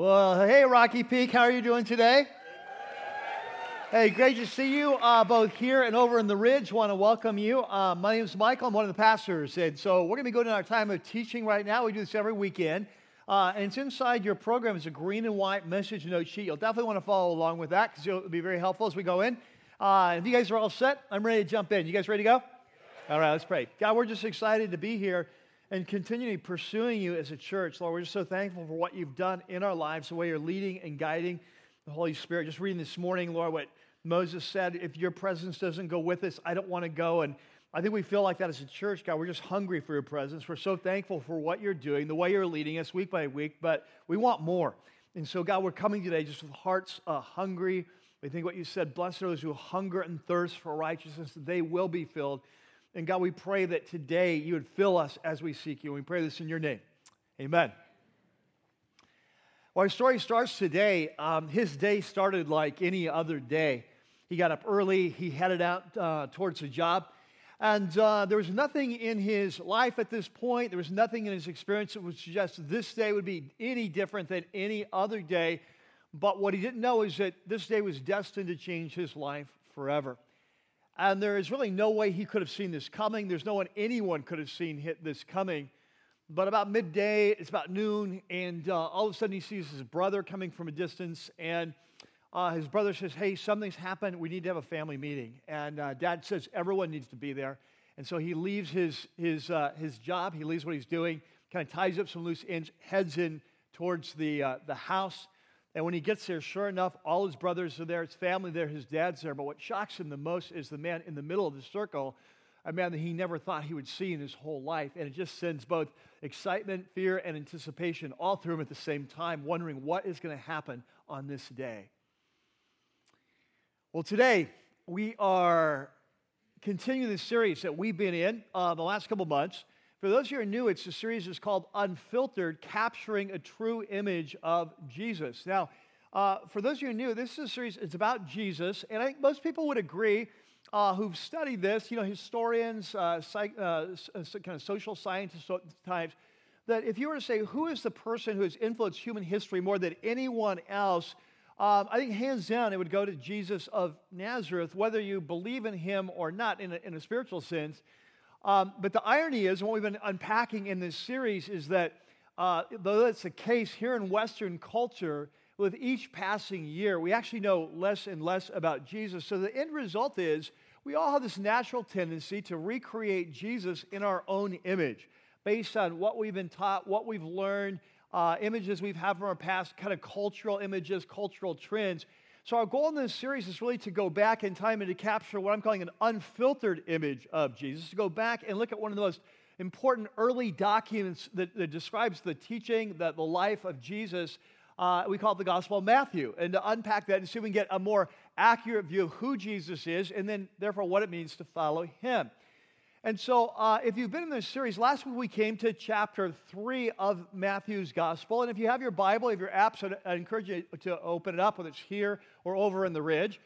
Well, hey, Rocky Peak, how are you doing today? Hey, great to see you uh, both here and over in the Ridge. Want to welcome you. Uh, my name is Michael. I'm one of the pastors. And so we're going to be going to our time of teaching right now. We do this every weekend. Uh, and it's inside your program. It's a green and white message note sheet. You'll definitely want to follow along with that because it'll be very helpful as we go in. Uh, if you guys are all set, I'm ready to jump in. You guys ready to go? All right, let's pray. God, we're just excited to be here and continually pursuing you as a church. Lord, we're just so thankful for what you've done in our lives, the way you're leading and guiding the Holy Spirit. Just reading this morning, Lord, what Moses said, if your presence doesn't go with us, I don't want to go. And I think we feel like that as a church, God. We're just hungry for your presence. We're so thankful for what you're doing, the way you're leading us week by week, but we want more. And so, God, we're coming today just with hearts uh, hungry. We think what you said, blessed are those who hunger and thirst for righteousness, they will be filled. And God, we pray that today you would fill us as we seek you. And we pray this in your name. Amen. Well, our story starts today. Um, his day started like any other day. He got up early, he headed out uh, towards a job. And uh, there was nothing in his life at this point, there was nothing in his experience that would suggest this day would be any different than any other day. But what he didn't know is that this day was destined to change his life forever. And there is really no way he could have seen this coming. There's no one anyone could have seen hit this coming. But about midday, it's about noon, and uh, all of a sudden he sees his brother coming from a distance, and uh, his brother says, Hey, something's happened. We need to have a family meeting. And uh, dad says, Everyone needs to be there. And so he leaves his, his, uh, his job, he leaves what he's doing, kind of ties up some loose ends, heads in towards the, uh, the house. And when he gets there, sure enough, all his brothers are there, his family there, his dad's there. But what shocks him the most is the man in the middle of the circle, a man that he never thought he would see in his whole life. And it just sends both excitement, fear, and anticipation all through him at the same time, wondering what is going to happen on this day. Well, today we are continuing the series that we've been in uh, the last couple months. For those who are new, it's a series that's called Unfiltered Capturing a True Image of Jesus. Now, uh, for those who are new, this is a series, it's about Jesus, and I think most people would agree uh, who've studied this, you know, historians, uh, psych, uh, kind of social scientists types, that if you were to say who is the person who has influenced human history more than anyone else, um, I think hands down it would go to Jesus of Nazareth, whether you believe in him or not in a, in a spiritual sense. Um, but the irony is, what we've been unpacking in this series is that uh, though that's the case here in Western culture, with each passing year, we actually know less and less about Jesus. So the end result is we all have this natural tendency to recreate Jesus in our own image based on what we've been taught, what we've learned, uh, images we've had from our past, kind of cultural images, cultural trends. So, our goal in this series is really to go back in time and to capture what I'm calling an unfiltered image of Jesus, to go back and look at one of the most important early documents that, that describes the teaching, the, the life of Jesus. Uh, we call it the Gospel of Matthew, and to unpack that and see if we can get a more accurate view of who Jesus is and then, therefore, what it means to follow him. And so, uh, if you've been in this series, last week we came to chapter three of Matthew's gospel. And if you have your Bible, if your apps, I encourage you to open it up, whether it's here or over in the ridge.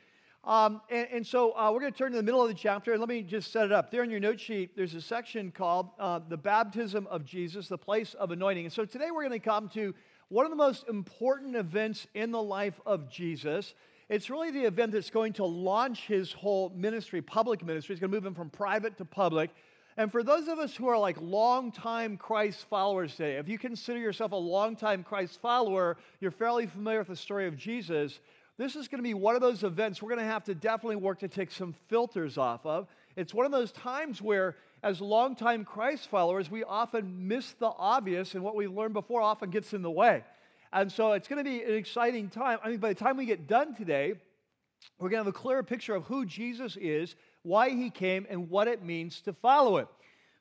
Um, and, and, so, uh, we're going to turn to the middle of the chapter. And let me just set it up. There in your note sheet, there's a section called uh, The Baptism of Jesus, the Place of Anointing. And so, today we're going to come to one of the most important events in the life of Jesus. It's really the event that's going to launch his whole ministry, public ministry. He's going to move him from private to public. And for those of us who are like longtime Christ followers today, if you consider yourself a longtime Christ follower, you're fairly familiar with the story of Jesus. This is going to be one of those events we're going to have to definitely work to take some filters off of. It's one of those times where, as longtime Christ followers, we often miss the obvious, and what we've learned before often gets in the way. And so it's going to be an exciting time. I mean, by the time we get done today, we're going to have a clearer picture of who Jesus is, why he came, and what it means to follow him.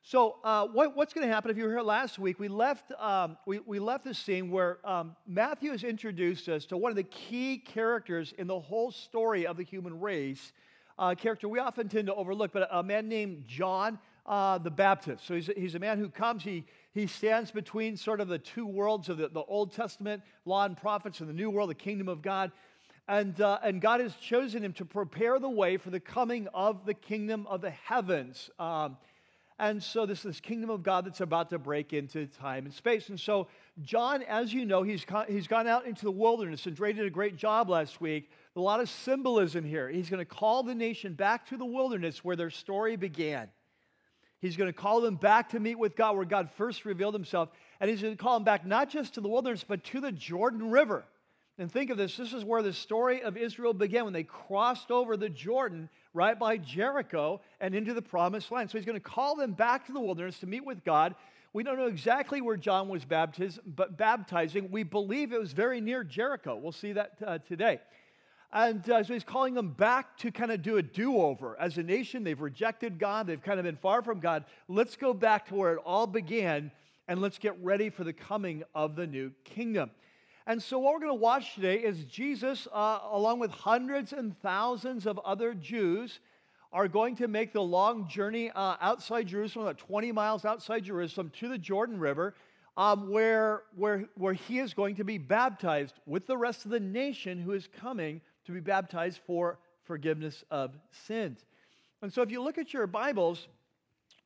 So, uh, what, what's going to happen? If you were here last week, we left, um, we, we left the scene where um, Matthew has introduced us to one of the key characters in the whole story of the human race. Uh, character we often tend to overlook, but a man named John uh, the Baptist. So, he's, he's a man who comes, he, he stands between sort of the two worlds of the, the Old Testament, law and prophets, and the New World, the kingdom of God. And, uh, and God has chosen him to prepare the way for the coming of the kingdom of the heavens. Um, and so this is this kingdom of God that's about to break into time and space. And so John, as you know, he's, he's gone out into the wilderness and Dre did a great job last week. A lot of symbolism here. He's going to call the nation back to the wilderness where their story began. He's going to call them back to meet with God where God first revealed himself. And he's going to call them back not just to the wilderness, but to the Jordan River. And think of this this is where the story of Israel began when they crossed over the Jordan right by Jericho and into the promised land. So he's going to call them back to the wilderness to meet with God. We don't know exactly where John was baptized, but baptizing. We believe it was very near Jericho. We'll see that uh, today. And uh, so he's calling them back to kind of do a do over. As a nation, they've rejected God, they've kind of been far from God. Let's go back to where it all began and let's get ready for the coming of the new kingdom. And so, what we're going to watch today is Jesus, uh, along with hundreds and thousands of other Jews, are going to make the long journey uh, outside Jerusalem, about 20 miles outside Jerusalem, to the Jordan River, um, where, where, where he is going to be baptized with the rest of the nation who is coming to be baptized for forgiveness of sins. And so, if you look at your Bibles,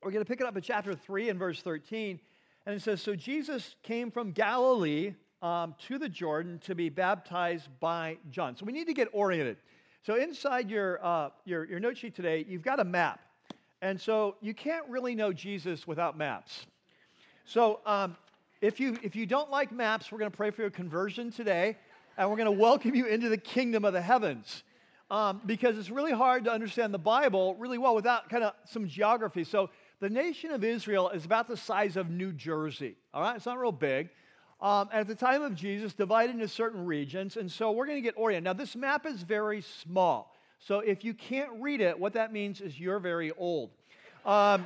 we're going to pick it up at chapter 3 and verse 13. And it says, So Jesus came from Galilee um, to the Jordan to be baptized by John. So we need to get oriented. So inside your, uh, your, your note sheet today, you've got a map. And so you can't really know Jesus without maps. So um, if, you, if you don't like maps, we're going to pray for your conversion today, and we're going to welcome you into the kingdom of the heavens. Um, because it's really hard to understand the Bible really well without kind of some geography. So the nation of Israel is about the size of New Jersey. All right, it's not real big um, at the time of Jesus, divided into certain regions. And so we're going to get oriented. Now, this map is very small. So if you can't read it, what that means is you're very old. Um,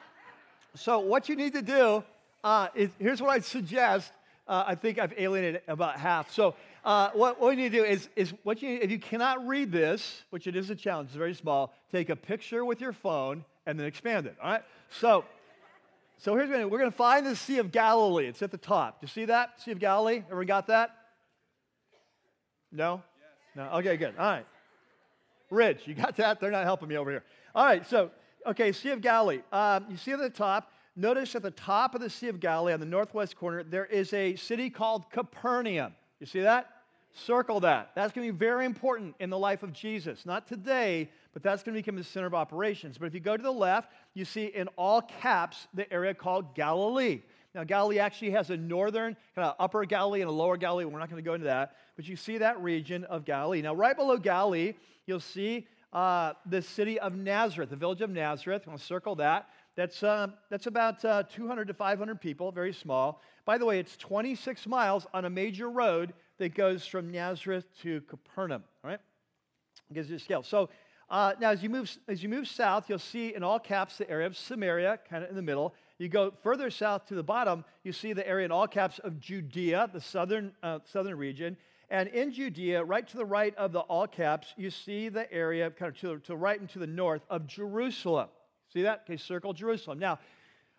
so what you need to do uh, is here's what I'd suggest. Uh, I think I've alienated about half. So uh, what, what you need to do is, is what you if you cannot read this, which it is a challenge, it's very small, take a picture with your phone and then expand it. All right. So so here's what we're going to find the Sea of Galilee. It's at the top. Do you see that? Sea of Galilee? Everyone got that? No? No? Okay, good. All right. Rich, you got that? They're not helping me over here. All right, so, okay, Sea of Galilee. Um, you see at the top, notice at the top of the Sea of Galilee on the northwest corner, there is a city called Capernaum. You see that? Circle that. That's going to be very important in the life of Jesus. Not today, but that's going to become the center of operations. But if you go to the left, you see in all caps the area called Galilee. Now, Galilee actually has a northern, kind of upper Galilee and a lower Galilee. We're not going to go into that. But you see that region of Galilee. Now, right below Galilee, you'll see uh, the city of Nazareth, the village of Nazareth. I'm going to circle that. That's, uh, that's about uh, 200 to 500 people, very small. By the way, it's 26 miles on a major road that goes from Nazareth to Capernaum. All right? Gives you a scale. So uh, now, as you, move, as you move south, you'll see in all caps the area of Samaria, kind of in the middle. You go further south to the bottom, you see the area in all caps of Judea, the southern, uh, southern region. And in Judea, right to the right of the all caps, you see the area kind of to, to the right and to the north of Jerusalem. See that? Okay, circle Jerusalem. Now,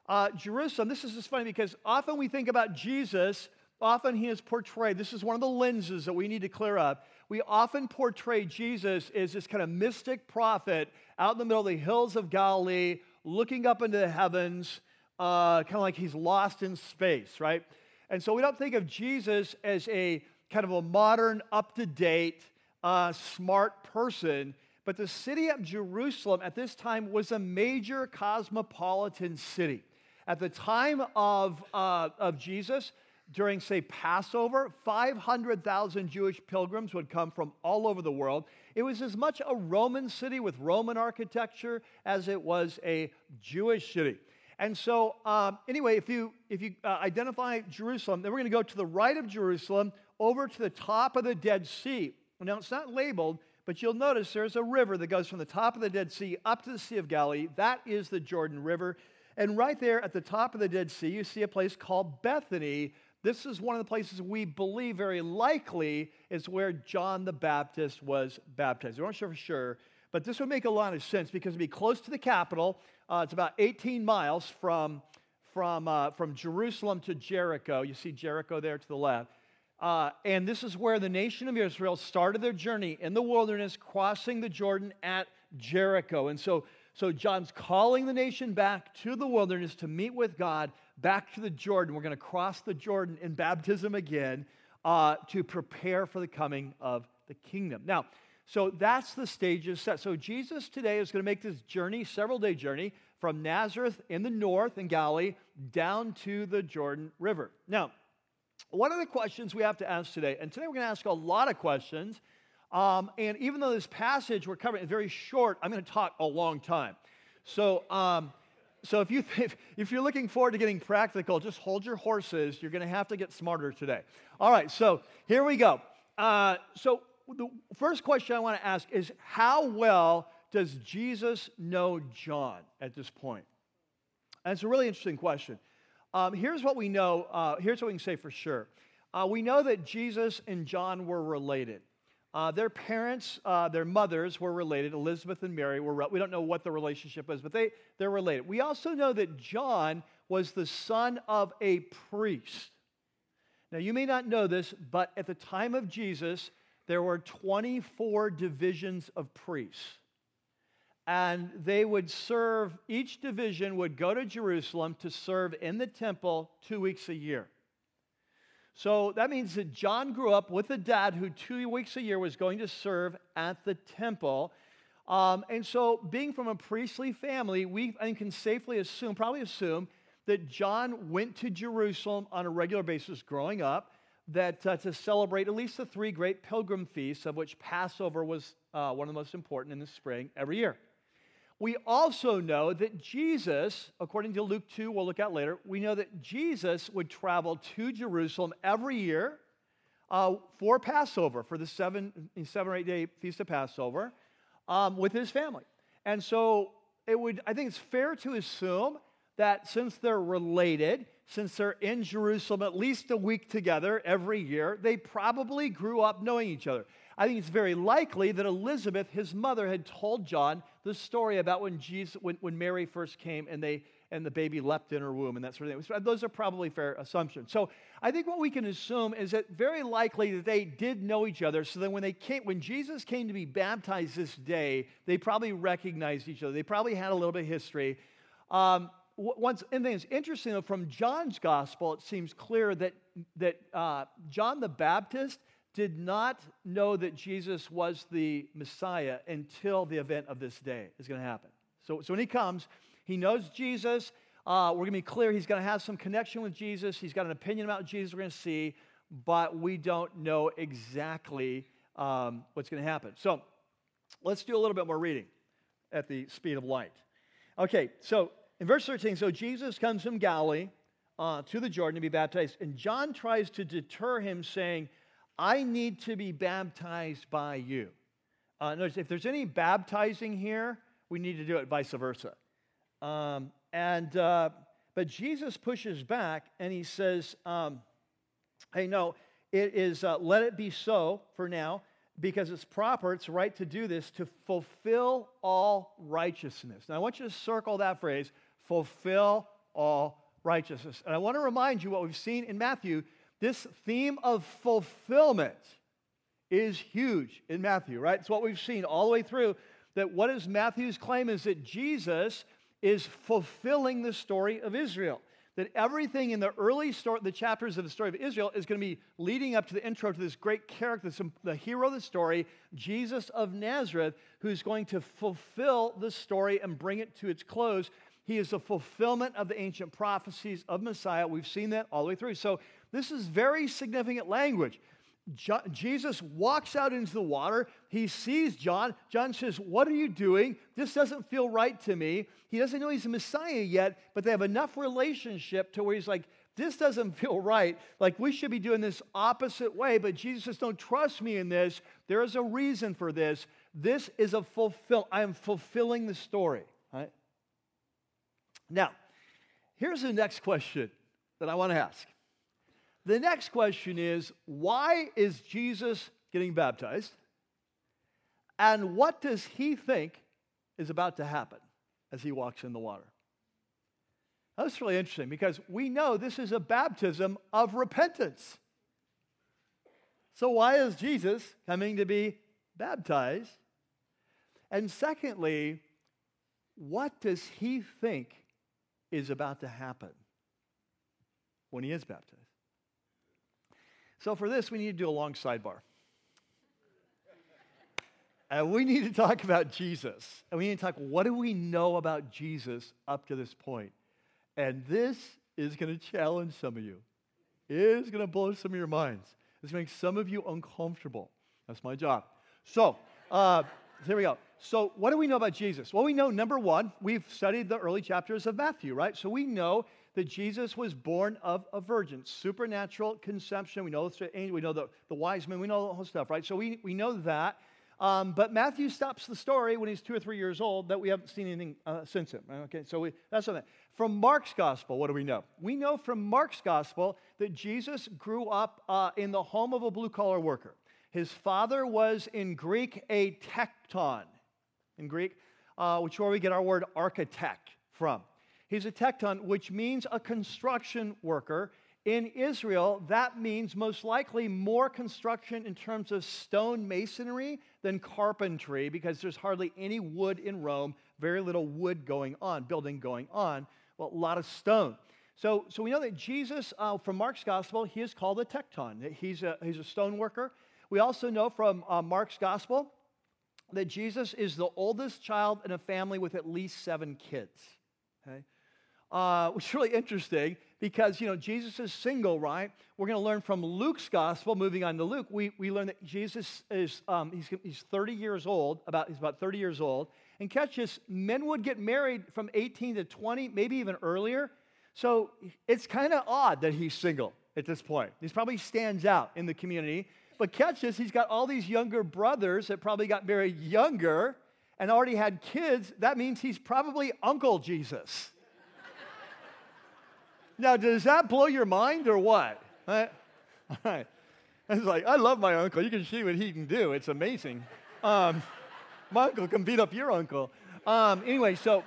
uh, Jerusalem, this is just funny because often we think about Jesus often he is portrayed, this is one of the lenses that we need to clear up. We often portray Jesus as this kind of mystic prophet out in the middle of the hills of Galilee, looking up into the heavens, uh, kind of like he's lost in space, right? And so we don't think of Jesus as a kind of a modern, up to date, uh, smart person. But the city of Jerusalem at this time was a major cosmopolitan city. At the time of, uh, of Jesus, during, say, Passover, 500,000 Jewish pilgrims would come from all over the world. It was as much a Roman city with Roman architecture as it was a Jewish city. And so, um, anyway, if you, if you uh, identify Jerusalem, then we're going to go to the right of Jerusalem over to the top of the Dead Sea. Now, it's not labeled, but you'll notice there's a river that goes from the top of the Dead Sea up to the Sea of Galilee. That is the Jordan River. And right there at the top of the Dead Sea, you see a place called Bethany, this is one of the places we believe very likely is where John the Baptist was baptized. We're not sure for sure, but this would make a lot of sense because it'd be close to the capital. Uh, it's about 18 miles from, from, uh, from Jerusalem to Jericho. You see Jericho there to the left. Uh, and this is where the nation of Israel started their journey in the wilderness, crossing the Jordan at Jericho. And so, so John's calling the nation back to the wilderness to meet with God back to the Jordan. We're going to cross the Jordan in baptism again uh, to prepare for the coming of the kingdom. Now, so that's the stages set. So Jesus today is going to make this journey, several day journey, from Nazareth in the north in Galilee down to the Jordan River. Now, one of the questions we have to ask today, and today we're going to ask a lot of questions. Um, and even though this passage we're covering is very short, I'm going to talk a long time. So, um, so if, you, if, if you're looking forward to getting practical, just hold your horses. You're going to have to get smarter today. All right, so here we go. Uh, so the first question I want to ask is how well does Jesus know John at this point? And it's a really interesting question. Um, here's what we know. Uh, here's what we can say for sure. Uh, we know that Jesus and John were related. Uh, their parents, uh, their mothers were related. Elizabeth and Mary were. we don't know what the relationship was, but they, they're related. We also know that John was the son of a priest. Now, you may not know this, but at the time of Jesus, there were 24 divisions of priests. And they would serve, each division would go to Jerusalem to serve in the temple two weeks a year. So that means that John grew up with a dad who two weeks a year was going to serve at the temple. Um, and so, being from a priestly family, we can safely assume, probably assume, that John went to Jerusalem on a regular basis growing up that uh, to celebrate at least the three great pilgrim feasts, of which Passover was uh, one of the most important in the spring every year. We also know that Jesus, according to Luke 2, we'll look at later, we know that Jesus would travel to Jerusalem every year uh, for Passover, for the seven, seven or eight day feast of Passover, um, with his family. And so it would, I think it's fair to assume that since they're related, since they're in Jerusalem at least a week together every year, they probably grew up knowing each other. I think it's very likely that Elizabeth, his mother, had told John the story about when Jesus, when, when Mary first came and they and the baby leapt in her womb and that sort of thing. Those are probably fair assumptions. So I think what we can assume is that very likely that they did know each other. So that when they came, when Jesus came to be baptized this day, they probably recognized each other. They probably had a little bit of history. Um, once, and then it's interesting though, from John's gospel, it seems clear that, that uh, John the Baptist did not know that Jesus was the Messiah until the event of this day is going to happen. So, so when he comes, he knows Jesus. Uh, we're going to be clear he's going to have some connection with Jesus. He's got an opinion about Jesus we're going to see, but we don't know exactly um, what's going to happen. So let's do a little bit more reading at the speed of light. Okay, so in verse 13, so Jesus comes from Galilee uh, to the Jordan to be baptized, and John tries to deter him, saying, I need to be baptized by you. Uh, notice if there's any baptizing here, we need to do it vice versa. Um, and uh, but Jesus pushes back and he says, um, "Hey, no, it is. Uh, let it be so for now, because it's proper. It's right to do this to fulfill all righteousness." Now, I want you to circle that phrase fulfill all righteousness. And I want to remind you what we've seen in Matthew. This theme of fulfillment is huge in Matthew, right? It's what we've seen all the way through. That what is Matthew's claim is that Jesus is fulfilling the story of Israel. That everything in the early story, the chapters of the story of Israel, is going to be leading up to the intro to this great character, the hero of the story, Jesus of Nazareth, who's going to fulfill the story and bring it to its close he is the fulfillment of the ancient prophecies of Messiah. We've seen that all the way through. So, this is very significant language. Jesus walks out into the water. He sees John. John says, What are you doing? This doesn't feel right to me. He doesn't know he's a Messiah yet, but they have enough relationship to where he's like, This doesn't feel right. Like we should be doing this opposite way, but Jesus says, Don't trust me in this. There is a reason for this. This is a fulfill. I am fulfilling the story. Right? Now, here's the next question that I want to ask. The next question is why is Jesus getting baptized? And what does he think is about to happen as he walks in the water? That's really interesting because we know this is a baptism of repentance. So, why is Jesus coming to be baptized? And secondly, what does he think is about to happen. when he is baptized. So, for this, we need to do a long sidebar. And we need to talk about Jesus. And we need to talk what do we know about Jesus up to this point? And this is going to challenge some of you. It is going to blow some of your minds. It's going to make some of you uncomfortable. That's my job. So, uh, here we go. So, what do we know about Jesus? Well, we know number one, we've studied the early chapters of Matthew, right? So, we know that Jesus was born of a virgin, supernatural conception. We know the angel, we know the, the wise men, we know the whole stuff, right? So, we, we know that. Um, but Matthew stops the story when he's two or three years old that we haven't seen anything uh, since him. Okay, so we, that's something. From Mark's gospel, what do we know? We know from Mark's gospel that Jesus grew up uh, in the home of a blue collar worker. His father was in Greek a tekton, in Greek, uh, which is where we get our word architect from. He's a tekton, which means a construction worker. In Israel, that means most likely more construction in terms of stone masonry than carpentry because there's hardly any wood in Rome, very little wood going on, building going on, well, a lot of stone. So, so we know that Jesus, uh, from Mark's gospel, he is called a tekton. He's a, he's a stone worker. We also know from uh, Mark's gospel that Jesus is the oldest child in a family with at least seven kids. Okay? Uh, which is really interesting because, you know, Jesus is single, right? We're going to learn from Luke's gospel, moving on to Luke, we, we learn that Jesus is, um, he's, he's 30 years old, about, he's about 30 years old. And catch this, men would get married from 18 to 20, maybe even earlier. So it's kind of odd that he's single at this point. He probably stands out in the community. But catch this, he's got all these younger brothers that probably got married younger and already had kids. That means he's probably Uncle Jesus. Now, does that blow your mind or what? Right. All right. It's like, I love my uncle. You can see what he can do. It's amazing. Um, my uncle can beat up your uncle. Um, anyway, so,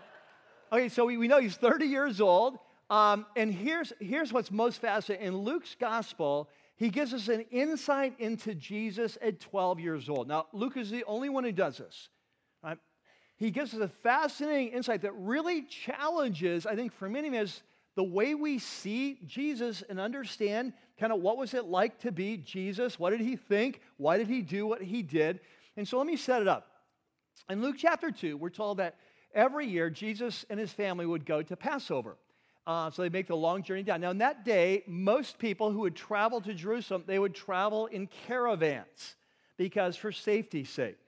okay, so we, we know he's 30 years old. Um, and here's, here's what's most fascinating. In Luke's gospel, he gives us an insight into Jesus at 12 years old. Now, Luke is the only one who does this. Right? He gives us a fascinating insight that really challenges, I think, for many of us, the way we see Jesus and understand kind of what was it like to be Jesus? What did he think? Why did he do what he did? And so let me set it up. In Luke chapter 2, we're told that every year Jesus and his family would go to Passover. Uh, so they make the long journey down. Now, in that day, most people who would travel to Jerusalem, they would travel in caravans because for safety's sake.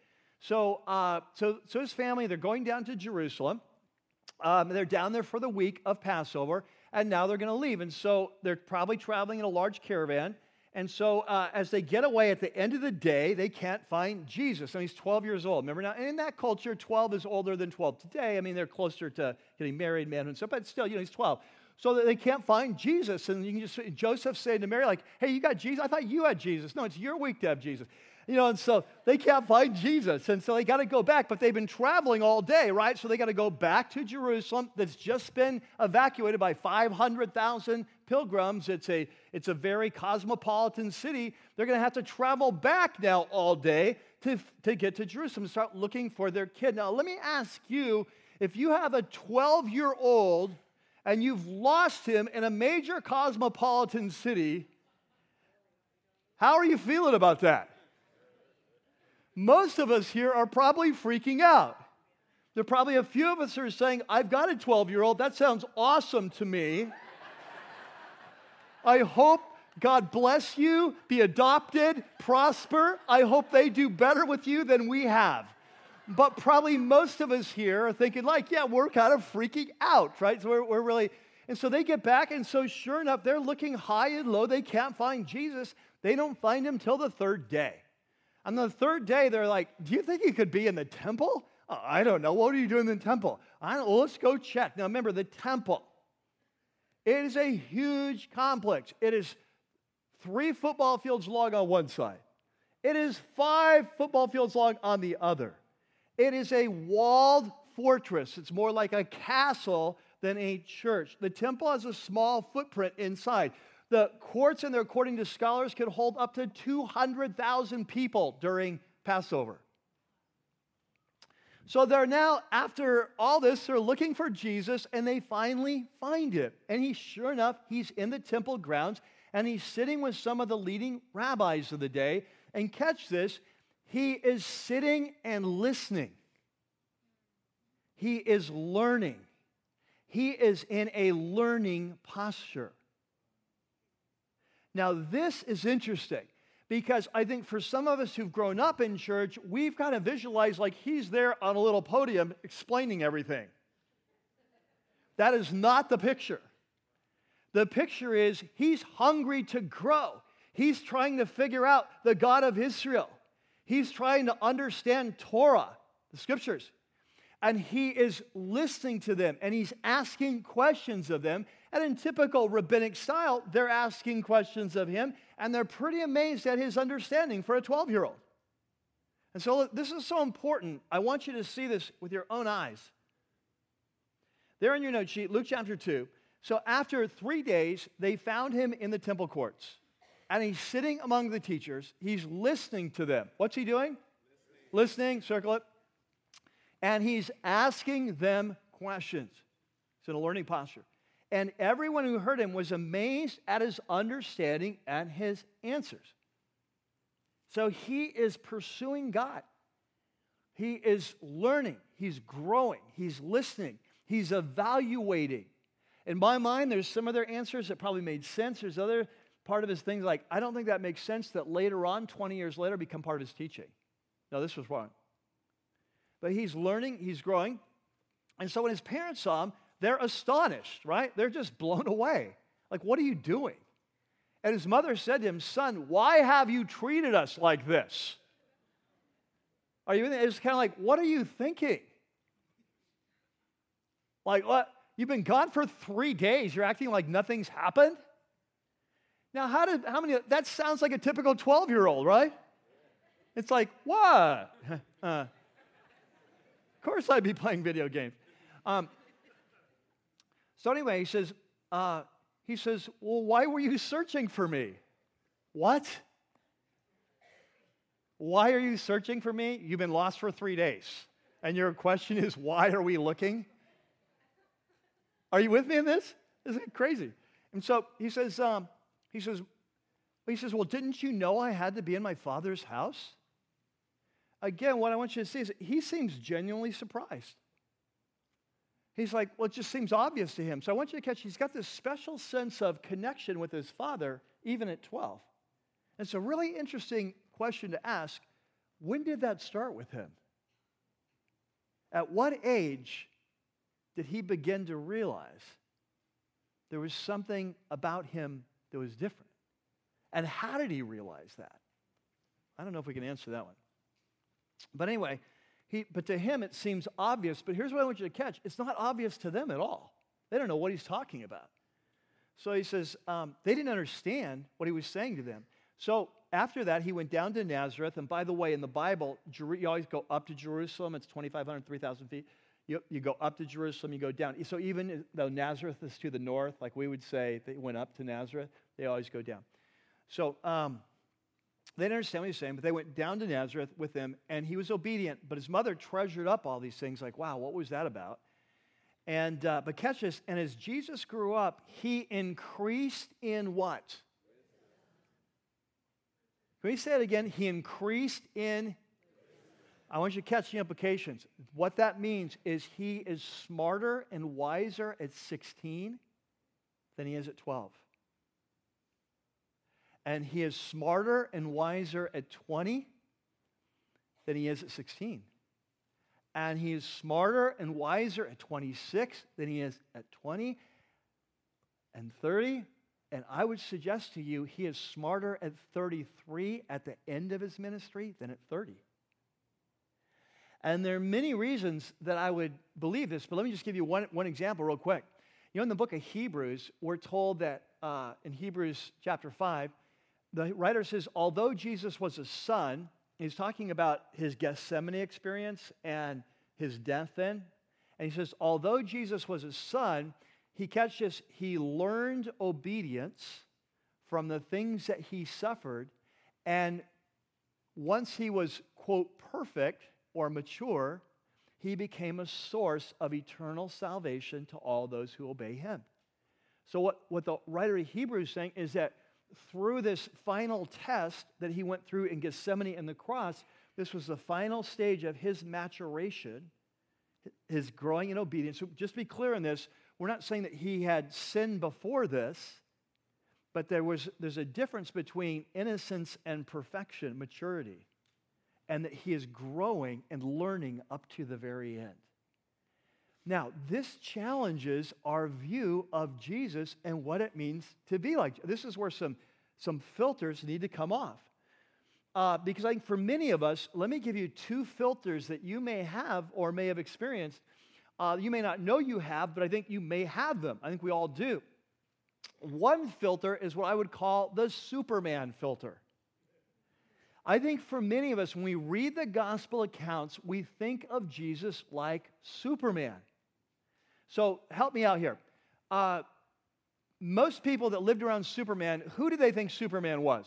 So, uh, so, so his family, they're going down to Jerusalem. Um, they're down there for the week of Passover, and now they're going to leave. And so they're probably traveling in a large caravan. And so uh, as they get away at the end of the day, they can't find Jesus. I mean, he's 12 years old. Remember now, And in that culture, 12 is older than 12 today. I mean, they're closer to getting married, manhood, and stuff, but still, you know, he's 12. So they can't find Jesus. And you can just, Joseph saying to Mary, like, hey, you got Jesus? I thought you had Jesus. No, it's your week to have Jesus. You know, and so they can't find Jesus. And so they got to go back, but they've been traveling all day, right? So they got to go back to Jerusalem that's just been evacuated by 500,000 pilgrims. It's a, it's a very cosmopolitan city. They're going to have to travel back now all day to, to get to Jerusalem and start looking for their kid. Now, let me ask you if you have a 12 year old and you've lost him in a major cosmopolitan city, how are you feeling about that? Most of us here are probably freaking out. There are probably a few of us who are saying, I've got a 12 year old. That sounds awesome to me. I hope God bless you, be adopted, prosper. I hope they do better with you than we have. But probably most of us here are thinking, like, yeah, we're kind of freaking out, right? So we're, we're really, and so they get back, and so sure enough, they're looking high and low. They can't find Jesus. They don't find him till the third day. On the third day, they're like, Do you think he could be in the temple? Oh, I don't know. What are you doing in the temple? Well, let's go check. Now, remember, the temple, it is a huge complex. It is three football fields long on one side, it is five football fields long on the other. It is a walled fortress. It's more like a castle than a church. The temple has a small footprint inside. The courts, and according to scholars, could hold up to 200,000 people during Passover. So they're now, after all this, they're looking for Jesus and they finally find him. And he, sure enough, he's in the temple grounds and he's sitting with some of the leading rabbis of the day. And catch this, he is sitting and listening. He is learning. He is in a learning posture. Now, this is interesting because I think for some of us who've grown up in church, we've kind of visualized like he's there on a little podium explaining everything. That is not the picture. The picture is he's hungry to grow. He's trying to figure out the God of Israel. He's trying to understand Torah, the scriptures. And he is listening to them and he's asking questions of them. And in typical rabbinic style, they're asking questions of him and they're pretty amazed at his understanding for a 12 year old. And so this is so important. I want you to see this with your own eyes. There in your note sheet, Luke chapter 2. So after three days, they found him in the temple courts. And he's sitting among the teachers. He's listening to them. What's he doing? Listening, listening circle it. And he's asking them questions. It's in a learning posture. And everyone who heard him was amazed at his understanding and his answers. So he is pursuing God. He is learning, he's growing, he's listening, he's evaluating. In my mind, there's some other answers that probably made sense. There's other part of his things like, I don't think that makes sense that later on, 20 years later, become part of his teaching. No, this was wrong. But he's learning, he's growing. And so when his parents saw him, they're astonished, right? They're just blown away. Like, what are you doing? And his mother said to him, Son, why have you treated us like this? Are you? It's kind of like, what are you thinking? Like, what? You've been gone for three days. You're acting like nothing's happened? Now, how did, how many, that sounds like a typical 12 year old, right? It's like, what? uh, of course I'd be playing video games. Um, so anyway, he says, uh, he says, well, why were you searching for me? What? Why are you searching for me? You've been lost for three days. And your question is, why are we looking? Are you with me in this? Isn't it crazy? And so he says, um, he says, he says, well, didn't you know I had to be in my father's house? Again, what I want you to see is he seems genuinely surprised. He's like, well, it just seems obvious to him. So I want you to catch, he's got this special sense of connection with his father, even at 12. And it's a really interesting question to ask. When did that start with him? At what age did he begin to realize there was something about him that was different? And how did he realize that? I don't know if we can answer that one. But anyway, he, but to him, it seems obvious. But here's what I want you to catch it's not obvious to them at all. They don't know what he's talking about. So he says, um, they didn't understand what he was saying to them. So after that, he went down to Nazareth. And by the way, in the Bible, you always go up to Jerusalem. It's 2,500, 3,000 feet. You, you go up to Jerusalem, you go down. So even though Nazareth is to the north, like we would say they went up to Nazareth, they always go down. So um, they didn't understand what he was saying, but they went down to Nazareth with him, and he was obedient. But his mother treasured up all these things, like, wow, what was that about? And uh, but catch this, and as Jesus grew up, he increased in what? Can we say it again? He increased in. I want you to catch the implications. What that means is he is smarter and wiser at 16 than he is at 12 and he is smarter and wiser at 20 than he is at 16. And he is smarter and wiser at 26 than he is at 20 and 30. And I would suggest to you, he is smarter at 33 at the end of his ministry than at 30. And there are many reasons that I would believe this, but let me just give you one, one example real quick. You know, in the book of Hebrews, we're told that uh, in Hebrews chapter 5, the writer says, although Jesus was a son, he's talking about his Gethsemane experience and his death then. And he says, although Jesus was a son, he catches, he learned obedience from the things that he suffered. And once he was, quote, perfect or mature, he became a source of eternal salvation to all those who obey him. So, what, what the writer of Hebrews is saying is that through this final test that he went through in Gethsemane and the cross, this was the final stage of his maturation, his growing in obedience. So, just to be clear on this, we're not saying that he had sinned before this, but there was, there's a difference between innocence and perfection, maturity, and that he is growing and learning up to the very end. Now, this challenges our view of Jesus and what it means to be like. This is where some, some filters need to come off. Uh, because I think for many of us, let me give you two filters that you may have or may have experienced. Uh, you may not know you have, but I think you may have them. I think we all do. One filter is what I would call the Superman filter. I think for many of us, when we read the gospel accounts, we think of Jesus like Superman. So help me out here. Uh, most people that lived around Superman, who did they think Superman was?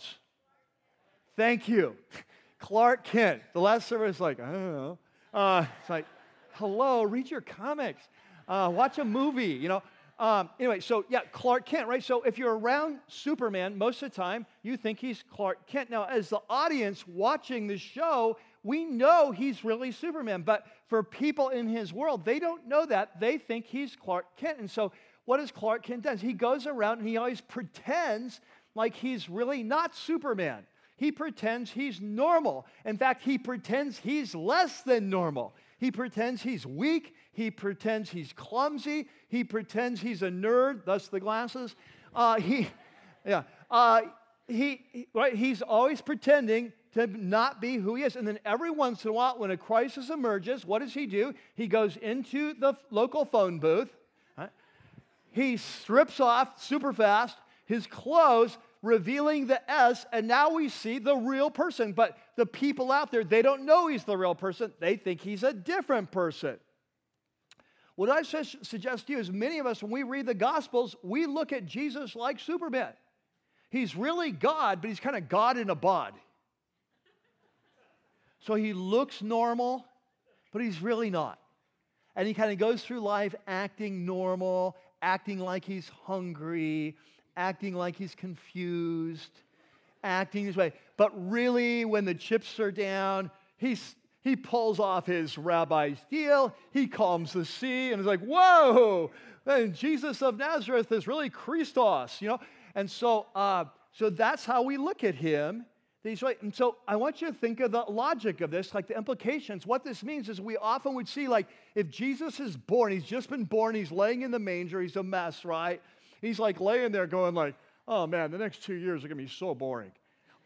Thank you. Clark Kent. The last service, like, I don't know. Uh, it's like, hello, read your comics, uh, watch a movie, you know. Um, anyway, so yeah, Clark Kent, right? So if you're around Superman most of the time, you think he's Clark Kent. Now, as the audience watching the show, we know he's really Superman, but for people in his world, they don't know that. They think he's Clark Kent. And so, what does Clark Kent do? He goes around and he always pretends like he's really not Superman. He pretends he's normal. In fact, he pretends he's less than normal. He pretends he's weak. He pretends he's clumsy. He pretends he's a nerd, thus the glasses. Uh, he, yeah, uh, he, right, he's always pretending to not be who he is. And then every once in a while, when a crisis emerges, what does he do? He goes into the local phone booth. Right? He strips off super fast his clothes, revealing the S, and now we see the real person. But the people out there, they don't know he's the real person. They think he's a different person. What I suggest to you is many of us, when we read the Gospels, we look at Jesus like Superman. He's really God, but he's kind of God in a bod. So he looks normal, but he's really not. And he kind of goes through life acting normal, acting like he's hungry, acting like he's confused, acting this way. But really, when the chips are down, he's, he pulls off his rabbi's deal, he calms the sea, and is like, whoa, and Jesus of Nazareth is really Christos, you know? And so, uh, so that's how we look at him he's right. And so I want you to think of the logic of this, like the implications. What this means is we often would see, like, if Jesus is born, he's just been born, he's laying in the manger, he's a mess, right? He's like laying there going like, oh man, the next two years are gonna be so boring.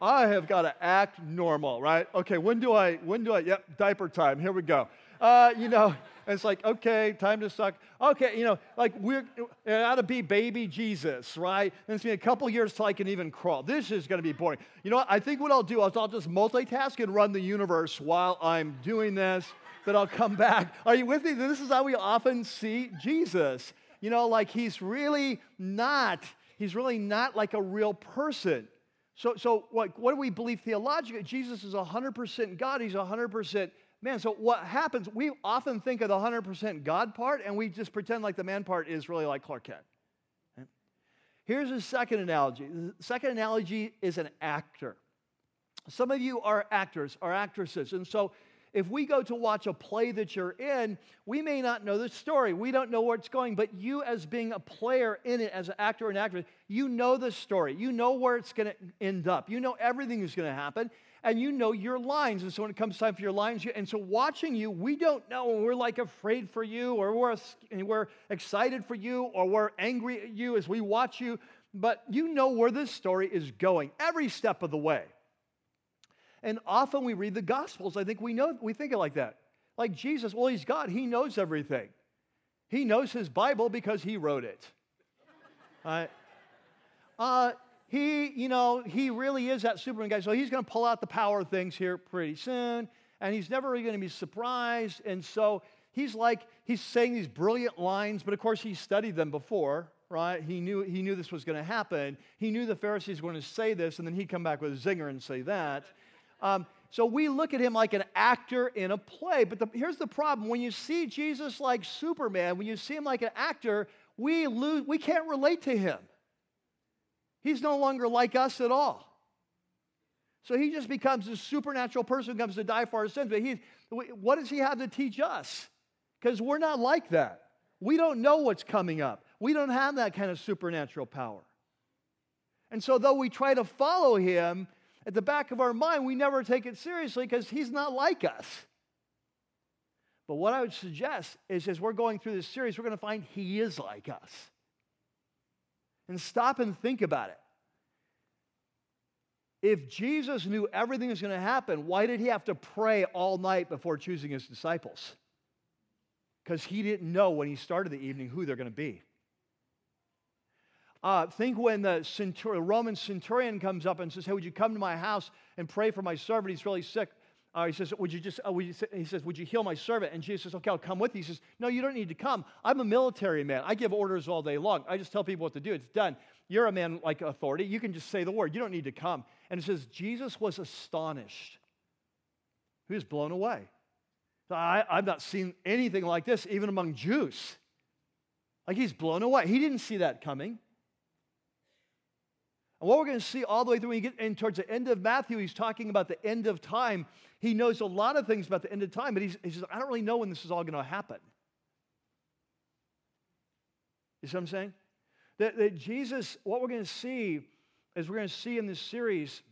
I have got to act normal, right? Okay, when do I, when do I, yep, diaper time, here we go. Uh, you know, it's like, okay, time to suck. Okay, you know, like we're, it ought to be baby Jesus, right? And it's been a couple years till I can even crawl. This is going to be boring. You know what? I think what I'll do is I'll just multitask and run the universe while I'm doing this, but I'll come back. Are you with me? This is how we often see Jesus. You know, like he's really not, he's really not like a real person. So, so what, what do we believe theologically? Jesus is 100% God, he's 100% man. So what happens, we often think of the 100% God part and we just pretend like the man part is really like Clark Kent. Here's a second analogy. The second analogy is an actor. Some of you are actors, are actresses. And so if we go to watch a play that you're in, we may not know the story. We don't know where it's going, but you, as being a player in it, as an actor and actress, you know the story. You know where it's going to end up. You know everything is going to happen and you know your lines. And so when it comes time for your lines, you, and so watching you, we don't know. And We're like afraid for you, or we're, we're excited for you, or we're angry at you as we watch you. But you know where this story is going every step of the way. And often we read the Gospels. I think we know we think it like that. Like Jesus, well, he's God. He knows everything. He knows his Bible because he wrote it. Right? Uh, he, you know, he really is that Superman guy. So he's going to pull out the power things here pretty soon. And he's never really going to be surprised. And so he's like, he's saying these brilliant lines, but of course he studied them before, right? He knew, he knew this was going to happen. He knew the Pharisees were going to say this, and then he'd come back with a zinger and say that. Um, so we look at him like an actor in a play. But the, here's the problem when you see Jesus like Superman, when you see him like an actor, we, lose, we can't relate to him. He's no longer like us at all. So he just becomes a supernatural person who comes to die for our sins. But he, what does he have to teach us? Because we're not like that. We don't know what's coming up. We don't have that kind of supernatural power. And so, though we try to follow him, at the back of our mind, we never take it seriously because he's not like us. But what I would suggest is as we're going through this series, we're going to find he is like us. And stop and think about it. If Jesus knew everything was going to happen, why did he have to pray all night before choosing his disciples? Because he didn't know when he started the evening who they're going to be. Uh, think when the, centur- Roman centurion comes up and says, Hey, would you come to my house and pray for my servant? He's really sick. Uh, he says, Would you just, uh, you, he says, Would you heal my servant? And Jesus says, Okay, I'll come with you. He says, No, you don't need to come. I'm a military man. I give orders all day long. I just tell people what to do. It's done. You're a man like authority. You can just say the word. You don't need to come. And it says, Jesus was astonished. He was blown away. I, I've not seen anything like this, even among Jews. Like he's blown away. He didn't see that coming. And what we're going to see all the way through when you get in towards the end of Matthew, he's talking about the end of time. He knows a lot of things about the end of time, but he says, I don't really know when this is all going to happen. You see what I'm saying? That, that Jesus, what we're going to see is we're going to see in this series,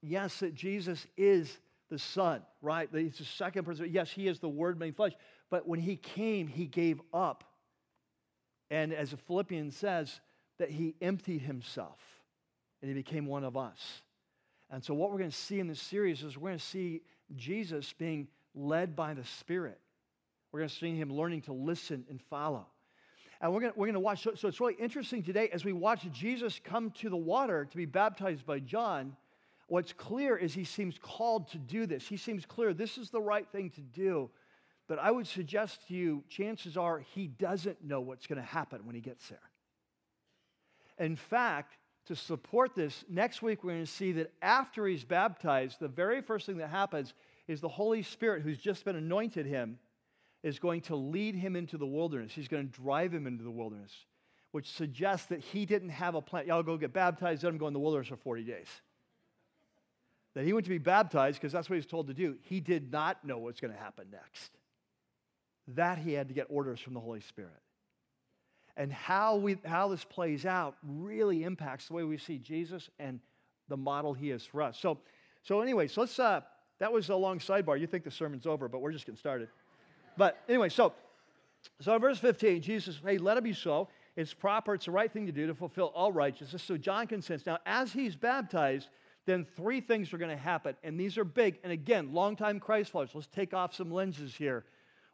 yes, that Jesus is the Son, right? That He's the second person. Yes, he is the Word made flesh. But when he came, he gave up. And as Philippians says, that he emptied himself and he became one of us. And so, what we're going to see in this series is we're going to see Jesus being led by the Spirit. We're going to see him learning to listen and follow. And we're going to, we're going to watch. So, so, it's really interesting today as we watch Jesus come to the water to be baptized by John. What's clear is he seems called to do this. He seems clear this is the right thing to do. But I would suggest to you, chances are he doesn't know what's going to happen when he gets there. In fact, to support this, next week we're going to see that after he's baptized, the very first thing that happens is the Holy Spirit, who's just been anointed him, is going to lead him into the wilderness. He's going to drive him into the wilderness, which suggests that he didn't have a plan. Y'all go get baptized, let him go in the wilderness for 40 days. That he went to be baptized because that's what he's told to do. He did not know what's going to happen next. That he had to get orders from the Holy Spirit and how, we, how this plays out really impacts the way we see Jesus and the model he is for us. So, so anyway, so let's, uh, that was a long sidebar. You think the sermon's over, but we're just getting started. But anyway, so, so verse 15, Jesus, hey, let it be so. It's proper, it's the right thing to do to fulfill all righteousness. So John consents. Now, as he's baptized, then three things are going to happen. And these are big. And again, longtime Christ followers, let's take off some lenses here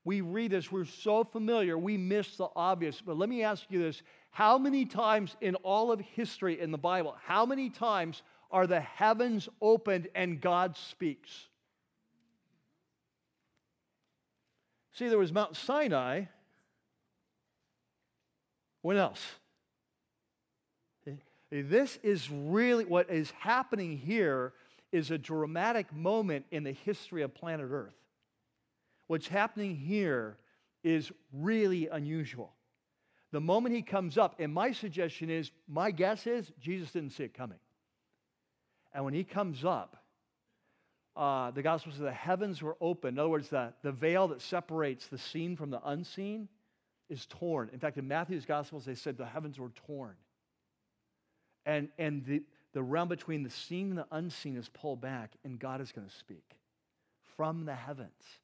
we read this, we're so familiar, we miss the obvious. But let me ask you this how many times in all of history in the Bible, how many times are the heavens opened and God speaks? See, there was Mount Sinai. When else? This is really what is happening here is a dramatic moment in the history of planet Earth. What's happening here is really unusual. The moment he comes up, and my suggestion is my guess is Jesus didn't see it coming. And when he comes up, uh, the gospel says the heavens were open. In other words, the, the veil that separates the seen from the unseen is torn. In fact, in Matthew's gospels, they said the heavens were torn. And, and the, the realm between the seen and the unseen is pulled back, and God is going to speak from the heavens.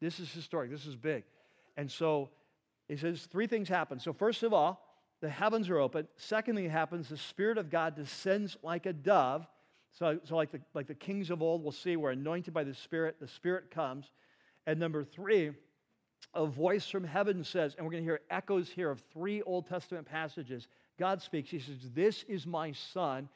This is historic. This is big. And so he says three things happen. So, first of all, the heavens are open. Second thing happens, the Spirit of God descends like a dove. So, so like, the, like the kings of old, we'll see, we're anointed by the Spirit. The Spirit comes. And number three, a voice from heaven says, and we're going to hear echoes here of three Old Testament passages. God speaks. He says, This is my son.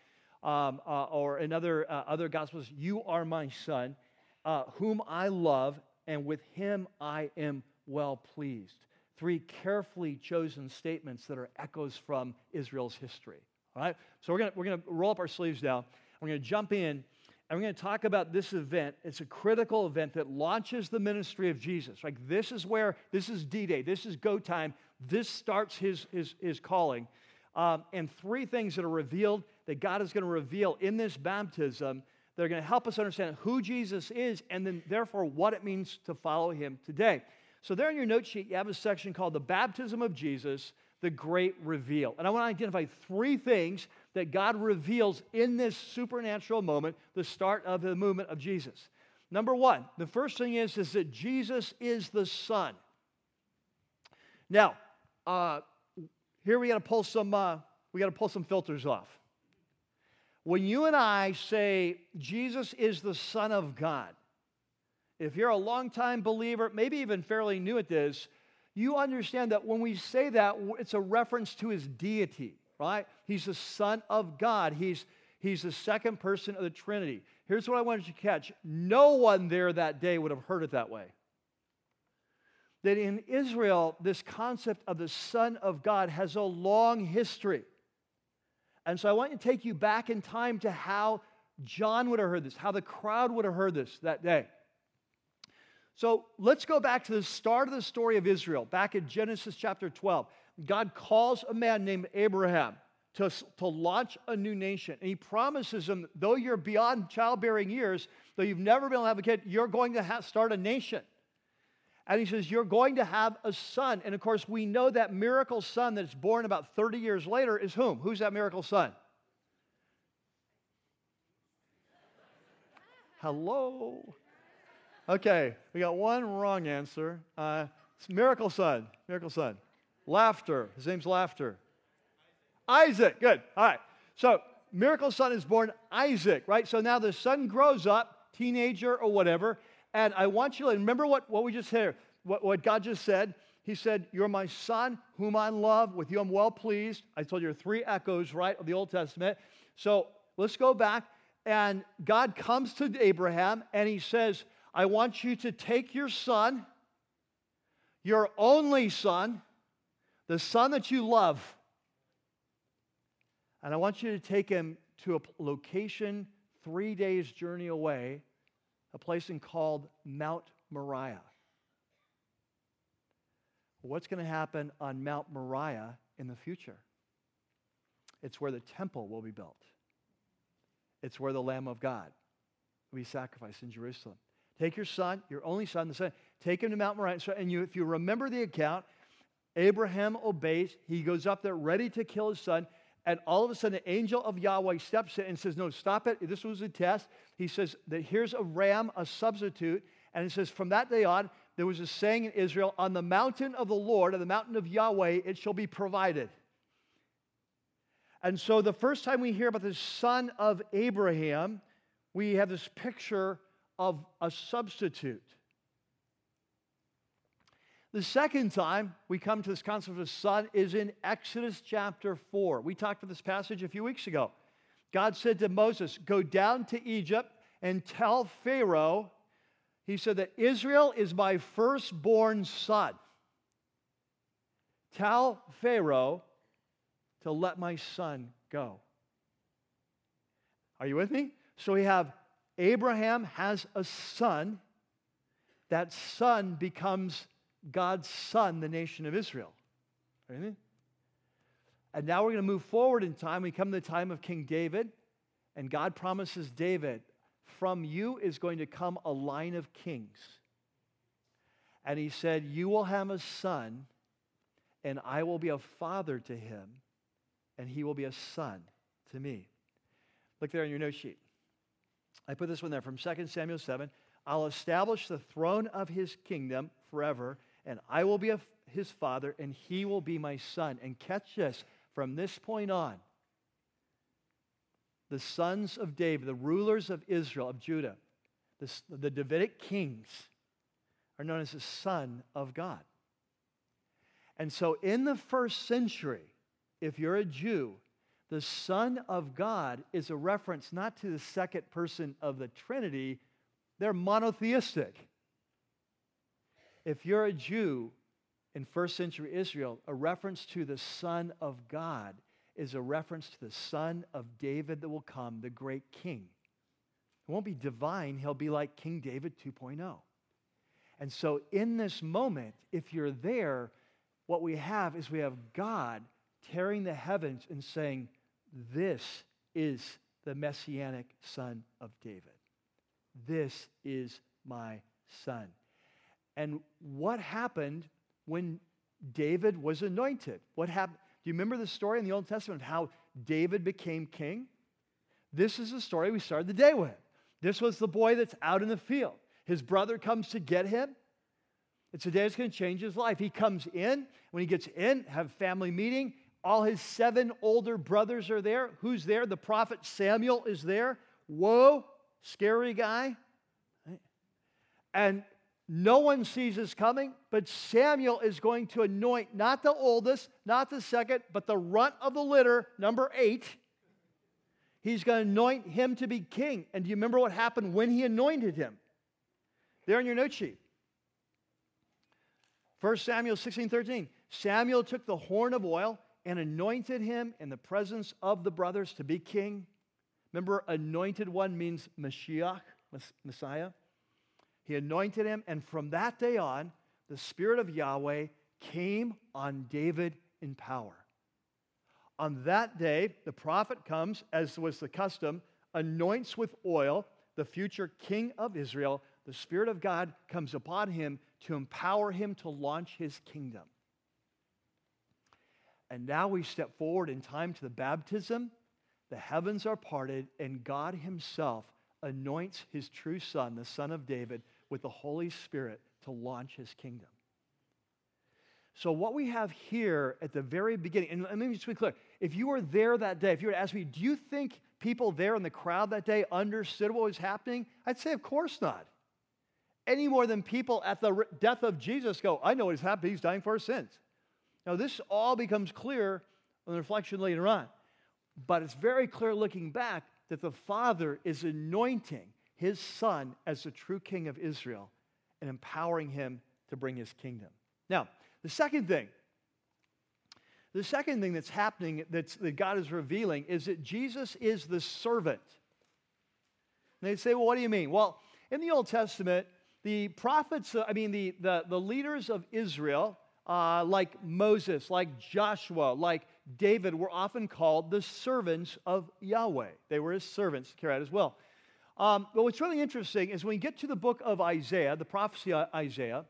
Um, uh, or in other, uh, other gospels, you are my son, uh, whom I love, and with him I am well pleased. Three carefully chosen statements that are echoes from Israel's history. All right? So we're going we're gonna roll up our sleeves now. We're going to jump in, and we're going to talk about this event. It's a critical event that launches the ministry of Jesus. Like this is where, this is D Day, this is go time, this starts his, his, his calling. Um, and three things that are revealed that God is going to reveal in this baptism that are going to help us understand who Jesus is and then, therefore, what it means to follow him today. So, there in your note sheet, you have a section called The Baptism of Jesus, the Great Reveal. And I want to identify three things that God reveals in this supernatural moment, the start of the movement of Jesus. Number one, the first thing is, is that Jesus is the Son. Now, uh, here we got to pull some uh, we got to pull some filters off. When you and I say Jesus is the Son of God, if you're a longtime believer, maybe even fairly new at this, you understand that when we say that, it's a reference to his deity, right? He's the Son of God. He's, he's the second person of the Trinity. Here's what I wanted you to catch no one there that day would have heard it that way. That in Israel, this concept of the Son of God has a long history. And so I want to take you back in time to how John would have heard this, how the crowd would have heard this that day. So let's go back to the start of the story of Israel, back in Genesis chapter 12. God calls a man named Abraham to, to launch a new nation. And he promises him, though you're beyond childbearing years, though you've never been able to have a kid, you're going to have, start a nation. And he says, You're going to have a son. And of course, we know that miracle son that's born about 30 years later is whom? Who's that miracle son? Hello? Okay, we got one wrong answer. Uh, it's miracle son. Miracle son. Laughter. His name's Laughter. Isaac. Good. All right. So, miracle son is born Isaac, right? So now the son grows up, teenager or whatever, and I want you to remember what, what we just heard, what, what God just said. He said, You're my son, whom I love. With you I'm well pleased. I told you three echoes, right, of the Old Testament. So let's go back. And God comes to Abraham and he says, I want you to take your son, your only son, the son that you love, and I want you to take him to a location three days' journey away a place called Mount Moriah. What's going to happen on Mount Moriah in the future? It's where the temple will be built. It's where the Lamb of God will be sacrificed in Jerusalem. Take your son, your only son, the son, take him to Mount Moriah. And you, if you remember the account, Abraham obeys. He goes up there ready to kill his son. And all of a sudden, the angel of Yahweh steps in and says, No, stop it. This was a test. He says that here's a ram, a substitute. And it says, From that day on, there was a saying in Israel, On the mountain of the Lord, on the mountain of Yahweh, it shall be provided. And so, the first time we hear about the son of Abraham, we have this picture of a substitute. The second time we come to this concept of son is in Exodus chapter 4. We talked about this passage a few weeks ago. God said to Moses, Go down to Egypt and tell Pharaoh, he said that Israel is my firstborn son. Tell Pharaoh to let my son go. Are you with me? So we have Abraham has a son. That son becomes God's son, the nation of Israel. Right? And now we're going to move forward in time. We come to the time of King David, and God promises David, From you is going to come a line of kings. And he said, You will have a son, and I will be a father to him, and he will be a son to me. Look there on your note sheet. I put this one there from 2 Samuel 7. I'll establish the throne of his kingdom forever, and I will be his father, and he will be my son. And catch this from this point on, the sons of David, the rulers of Israel, of Judah, the, the Davidic kings, are known as the Son of God. And so in the first century, if you're a Jew, the Son of God is a reference not to the second person of the Trinity, they're monotheistic. If you're a Jew in first century Israel, a reference to the Son of God is a reference to the Son of David that will come, the great king. He won't be divine, he'll be like King David 2.0. And so, in this moment, if you're there, what we have is we have God tearing the heavens and saying, This is the messianic son of David. This is my son. And what happened when David was anointed? What happened? Do you remember the story in the Old Testament of how David became king? This is the story we started the day with. This was the boy that's out in the field. His brother comes to get him. It's a day that's going to change his life. He comes in. When he gets in, have family meeting. All his seven older brothers are there. Who's there? The prophet Samuel is there. Whoa, scary guy. And no one sees this coming, but Samuel is going to anoint not the oldest, not the second, but the runt of the litter, number eight. He's going to anoint him to be king. And do you remember what happened when he anointed him? There in your note sheet. 1 Samuel 16 13. Samuel took the horn of oil and anointed him in the presence of the brothers to be king. Remember, anointed one means Mashiach, Messiah. He anointed him, and from that day on, the Spirit of Yahweh came on David in power. On that day, the prophet comes, as was the custom, anoints with oil the future king of Israel. The Spirit of God comes upon him to empower him to launch his kingdom. And now we step forward in time to the baptism. The heavens are parted, and God Himself anoints His true Son, the Son of David, with the Holy Spirit to launch his kingdom. So, what we have here at the very beginning, and let me just be clear if you were there that day, if you were to ask me, do you think people there in the crowd that day understood what was happening? I'd say, of course not. Any more than people at the death of Jesus go, I know what has happened, he's dying for our sins. Now, this all becomes clear on the reflection later on. But it's very clear looking back that the Father is anointing his son as the true king of Israel and empowering him to bring his kingdom. Now, the second thing, the second thing that's happening that's, that God is revealing is that Jesus is the servant. And they say, well, what do you mean? Well, in the Old Testament, the prophets, uh, I mean, the, the, the leaders of Israel, uh, like Moses, like Joshua, like David, were often called the servants of Yahweh. They were his servants carry out his will. Um, but what's really interesting is when you get to the book of Isaiah, the prophecy of Isaiah,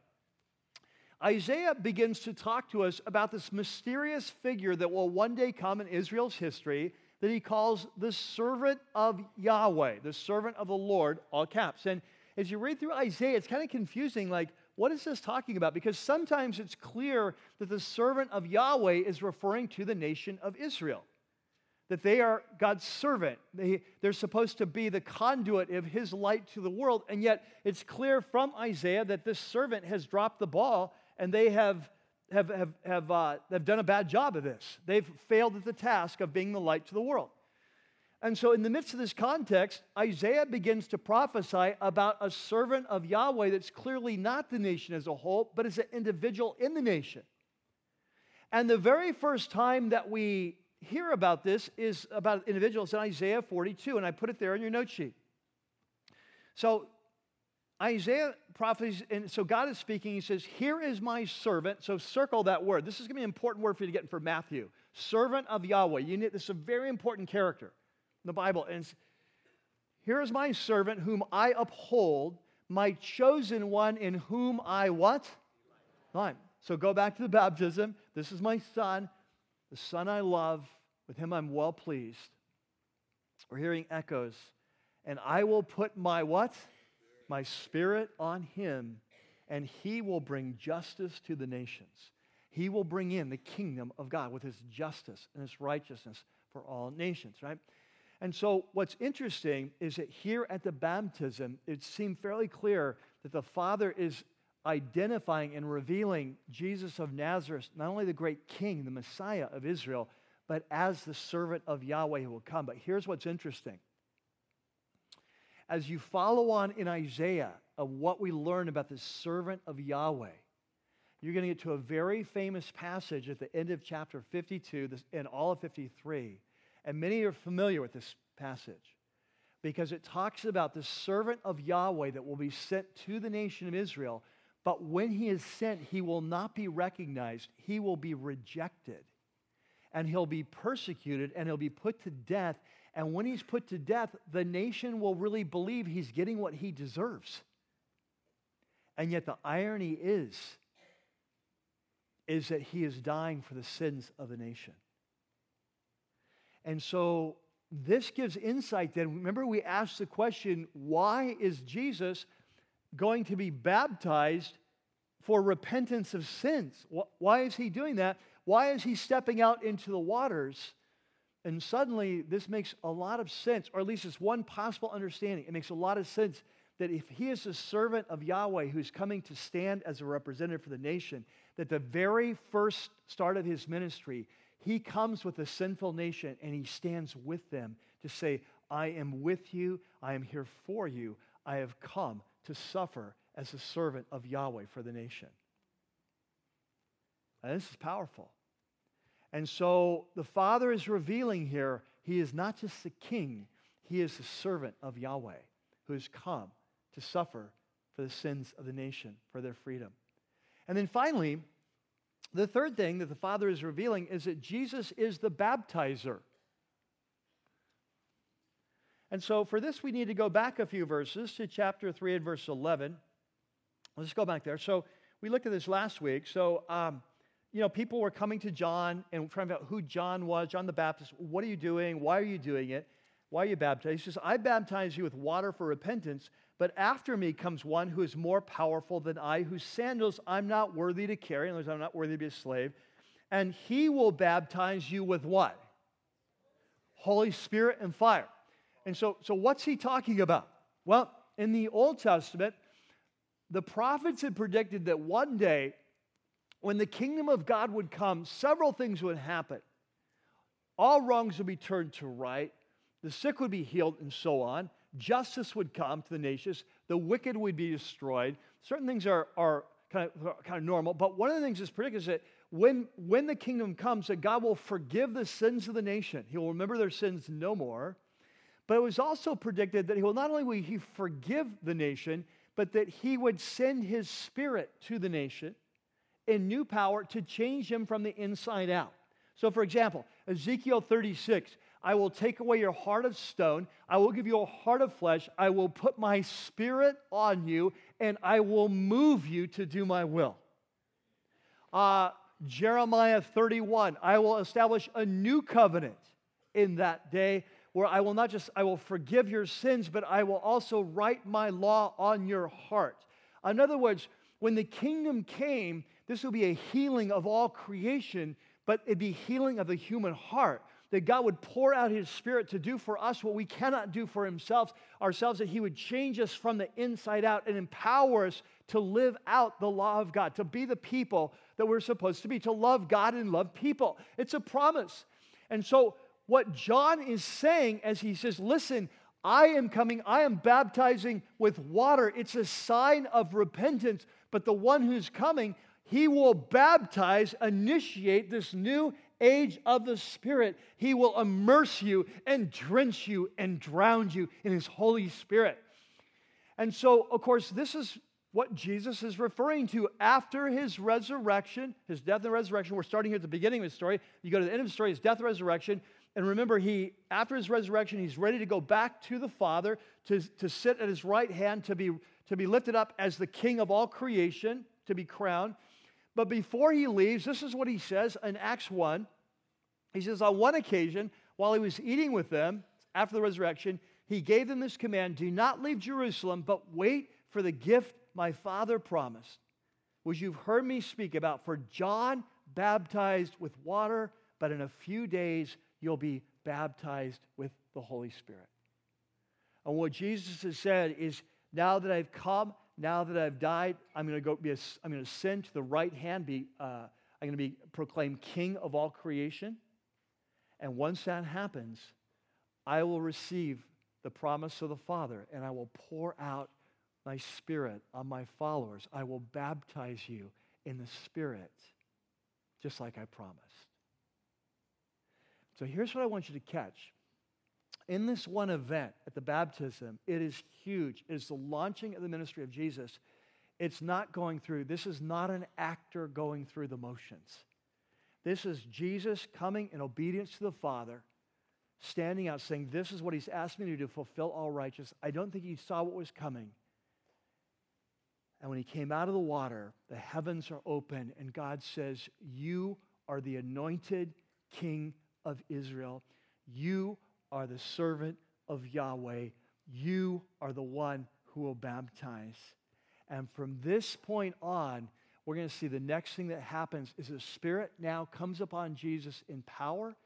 Isaiah begins to talk to us about this mysterious figure that will one day come in Israel's history that he calls the servant of Yahweh, the servant of the Lord, all caps. And as you read through Isaiah, it's kind of confusing like, what is this talking about? Because sometimes it's clear that the servant of Yahweh is referring to the nation of Israel that they are God's servant. They, they're supposed to be the conduit of his light to the world. And yet, it's clear from Isaiah that this servant has dropped the ball and they have, have, have, have, uh, have done a bad job of this. They've failed at the task of being the light to the world. And so, in the midst of this context, Isaiah begins to prophesy about a servant of Yahweh that's clearly not the nation as a whole, but is an individual in the nation. And the very first time that we hear about this is about individuals in Isaiah 42, and I put it there in your note sheet. So Isaiah prophets, and so God is speaking. He says, Here is my servant. So circle that word. This is going to be an important word for you to get in for Matthew. Servant of Yahweh. You need, this is a very important character in the Bible. And here is my servant whom I uphold, my chosen one in whom I what? Line. So go back to the baptism. This is my son the Son I love, with him I'm well pleased. We're hearing echoes. And I will put my what? My spirit on him, and he will bring justice to the nations. He will bring in the kingdom of God with his justice and his righteousness for all nations, right? And so, what's interesting is that here at the baptism, it seemed fairly clear that the Father is identifying and revealing Jesus of Nazareth, not only the great king, the Messiah of Israel, but as the servant of Yahweh who will come. But here's what's interesting. As you follow on in Isaiah of what we learn about the servant of Yahweh, you're going to get to a very famous passage at the end of chapter 52 and all of 53. And many are familiar with this passage because it talks about the servant of Yahweh that will be sent to the nation of Israel. But when he is sent, he will not be recognized, he will be rejected. And he'll be persecuted and he'll be put to death. And when he's put to death, the nation will really believe he's getting what he deserves. And yet the irony is is that he is dying for the sins of the nation. And so this gives insight then. Remember, we asked the question why is Jesus going to be baptized for repentance of sins? Why is he doing that? Why is he stepping out into the waters? And suddenly, this makes a lot of sense, or at least it's one possible understanding. It makes a lot of sense that if he is a servant of Yahweh who's coming to stand as a representative for the nation, that the very first start of his ministry, he comes with a sinful nation and he stands with them to say, I am with you, I am here for you, I have come to suffer as a servant of Yahweh for the nation. And this is powerful. And so the Father is revealing here he is not just the king, he is the servant of Yahweh who has come to suffer for the sins of the nation, for their freedom. And then finally, the third thing that the Father is revealing is that Jesus is the baptizer. And so for this, we need to go back a few verses to chapter 3 and verse 11. Let's go back there. So we looked at this last week. So, um, you know, people were coming to John and trying to find out who John was, John the Baptist. What are you doing? Why are you doing it? Why are you baptized? He says, I baptize you with water for repentance, but after me comes one who is more powerful than I, whose sandals I'm not worthy to carry. In other words, I'm not worthy to be a slave. And he will baptize you with what? Holy Spirit and fire. And so, so what's he talking about? Well, in the Old Testament, the prophets had predicted that one day, when the kingdom of God would come, several things would happen. All wrongs would be turned to right, the sick would be healed, and so on justice would come to the nations, the wicked would be destroyed. Certain things are, are kind, of, kind of normal, but one of the things that's predicted is that when, when the kingdom comes, that God will forgive the sins of the nation. He will remember their sins no more. But it was also predicted that he will not only will he forgive the nation, but that he would send his spirit to the nation in new power to change him from the inside out. So, for example, Ezekiel 36, I will take away your heart of stone. I will give you a heart of flesh. I will put my spirit on you, and I will move you to do my will. Uh, Jeremiah 31, I will establish a new covenant in that day where I will not just I will forgive your sins, but I will also write my law on your heart. In other words, when the kingdom came, this will be a healing of all creation, but it'd be healing of the human heart that God would pour out his spirit to do for us what we cannot do for himself ourselves that he would change us from the inside out and empower us to live out the law of God, to be the people that we're supposed to be, to love God and love people. It's a promise. And so what John is saying as he says, "Listen, I am coming, I am baptizing with water. It's a sign of repentance, but the one who's coming, he will baptize, initiate this new age of the Spirit, He will immerse you and drench you and drown you in His Holy Spirit. And so, of course, this is what Jesus is referring to after his resurrection, his death and resurrection. We're starting here at the beginning of his story. You go to the end of the story, his death and resurrection. And remember, he, after his resurrection, he's ready to go back to the Father to, to sit at his right hand, to be, to be lifted up as the king of all creation, to be crowned. But before he leaves, this is what he says in Acts 1. He says, On one occasion, while he was eating with them after the resurrection, he gave them this command Do not leave Jerusalem, but wait for the gift my Father promised, which you've heard me speak about. For John baptized with water, but in a few days you'll be baptized with the Holy Spirit. And what Jesus has said is, Now that I've come, now that I've died, I'm going to go be a, I'm going to ascend to the right hand, be, uh, I'm going to be proclaimed king of all creation. And once that happens, I will receive the promise of the Father and I will pour out my spirit on my followers. I will baptize you in the Spirit, just like I promised. So here's what I want you to catch in this one event at the baptism, it is huge. It is the launching of the ministry of Jesus. It's not going through, this is not an actor going through the motions. This is Jesus coming in obedience to the Father, standing out, saying, This is what He's asked me to do, fulfill all righteousness. I don't think He saw what was coming. And when He came out of the water, the heavens are open, and God says, You are the anointed King of Israel. You are the servant of Yahweh. You are the one who will baptize. And from this point on, we're going to see the next thing that happens is the Spirit now comes upon Jesus in power,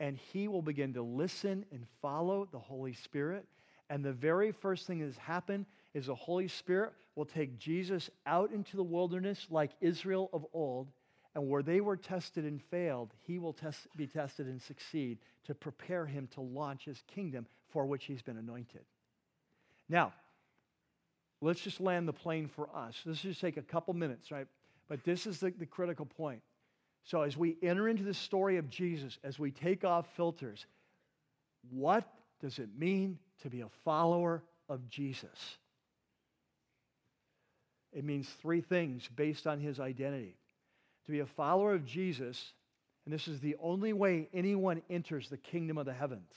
and he will begin to listen and follow the Holy Spirit. And the very first thing that has happened is the Holy Spirit will take Jesus out into the wilderness like Israel of old, and where they were tested and failed, he will test, be tested and succeed to prepare him to launch his kingdom for which he's been anointed. Now, let's just land the plane for us. This will just take a couple minutes, right? But this is the, the critical point. So, as we enter into the story of Jesus, as we take off filters, what does it mean to be a follower of Jesus? It means three things based on his identity. To be a follower of Jesus, and this is the only way anyone enters the kingdom of the heavens.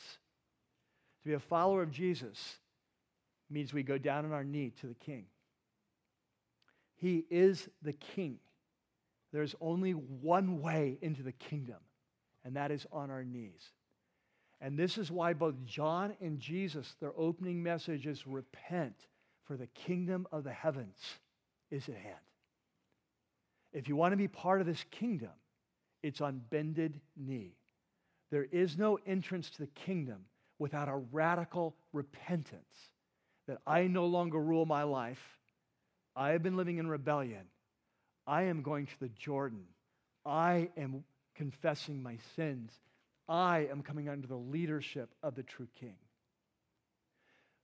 To be a follower of Jesus means we go down on our knee to the king. He is the king. There's only one way into the kingdom, and that is on our knees. And this is why both John and Jesus, their opening message is repent, for the kingdom of the heavens is at hand. If you want to be part of this kingdom, it's on bended knee. There is no entrance to the kingdom without a radical repentance that I no longer rule my life. I have been living in rebellion. I am going to the Jordan. I am confessing my sins. I am coming under the leadership of the true King.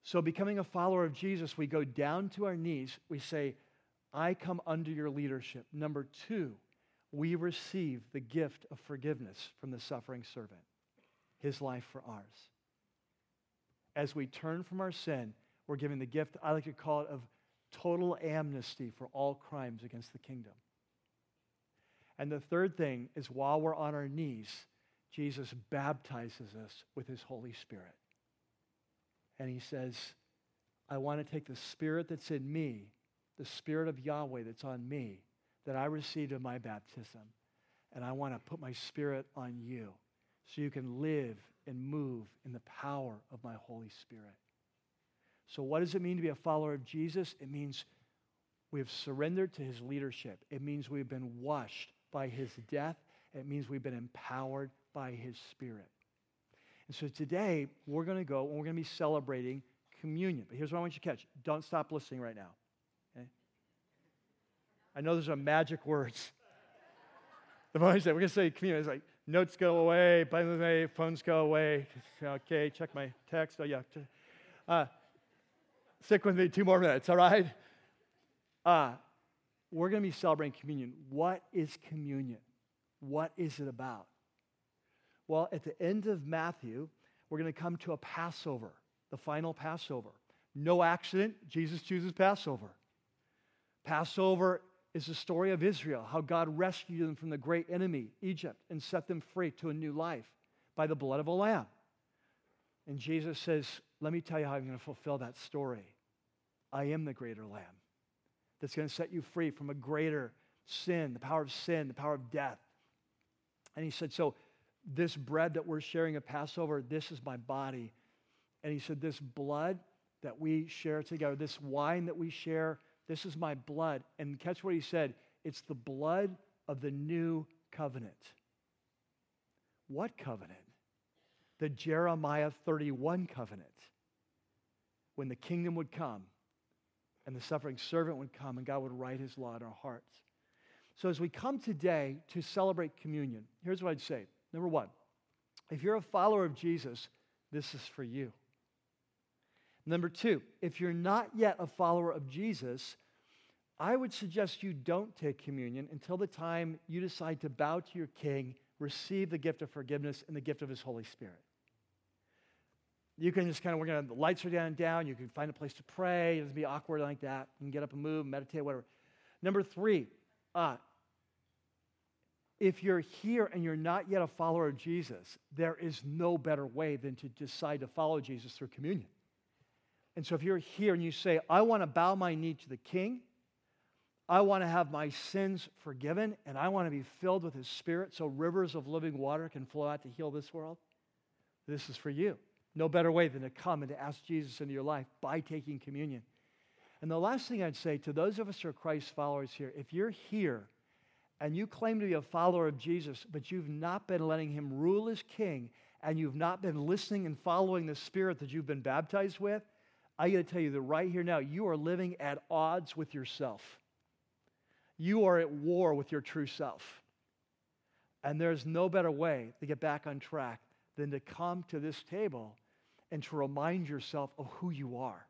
So, becoming a follower of Jesus, we go down to our knees. We say, I come under your leadership. Number two, we receive the gift of forgiveness from the suffering servant, his life for ours. As we turn from our sin, we're given the gift, I like to call it, of total amnesty for all crimes against the kingdom. And the third thing is while we're on our knees, Jesus baptizes us with his Holy Spirit. And he says, I want to take the spirit that's in me, the spirit of Yahweh that's on me, that I received in my baptism, and I want to put my spirit on you so you can live and move in the power of my Holy Spirit. So, what does it mean to be a follower of Jesus? It means we have surrendered to his leadership. It means we've been washed by his death. It means we've been empowered by his spirit. And so today, we're going to go and we're going to be celebrating communion. But here's what I want you to catch don't stop listening right now. I know those are magic words. The moment said, we're going to say communion, it's like notes go away, the phones go away. Okay, check my text. Oh, yeah. Uh, Stick with me two more minutes, all right? Uh, we're going to be celebrating communion. What is communion? What is it about? Well, at the end of Matthew, we're going to come to a Passover, the final Passover. No accident, Jesus chooses Passover. Passover is the story of Israel, how God rescued them from the great enemy, Egypt, and set them free to a new life by the blood of a lamb. And Jesus says, Let me tell you how I'm going to fulfill that story. I am the greater lamb that's going to set you free from a greater sin, the power of sin, the power of death. And he said, So, this bread that we're sharing at Passover, this is my body. And he said, This blood that we share together, this wine that we share, this is my blood. And catch what he said it's the blood of the new covenant. What covenant? the Jeremiah 31 covenant. When the kingdom would come and the suffering servant would come and God would write his law in our hearts. So, as we come today to celebrate communion, here's what I'd say. Number one, if you're a follower of Jesus, this is for you. Number two, if you're not yet a follower of Jesus, I would suggest you don't take communion until the time you decide to bow to your king, receive the gift of forgiveness and the gift of his Holy Spirit. you can just kind of, we're going to, the lights are down and down. You can find a place to pray. It doesn't be awkward like that. You can get up and move, meditate, whatever. Number three, uh, if you're here and you're not yet a follower of Jesus, there is no better way than to decide to follow Jesus through communion. And so if you're here and you say, I want to bow my knee to the King, I want to have my sins forgiven, and I want to be filled with His Spirit so rivers of living water can flow out to heal this world, this is for you. No better way than to come and to ask Jesus into your life by taking communion. And the last thing I'd say to those of us who are Christ followers here, if you're here and you claim to be a follower of Jesus, but you've not been letting him rule as king, and you've not been listening and following the spirit that you've been baptized with, I got to tell you that right here now, you are living at odds with yourself. You are at war with your true self. And there's no better way to get back on track than to come to this table and to remind yourself of who you are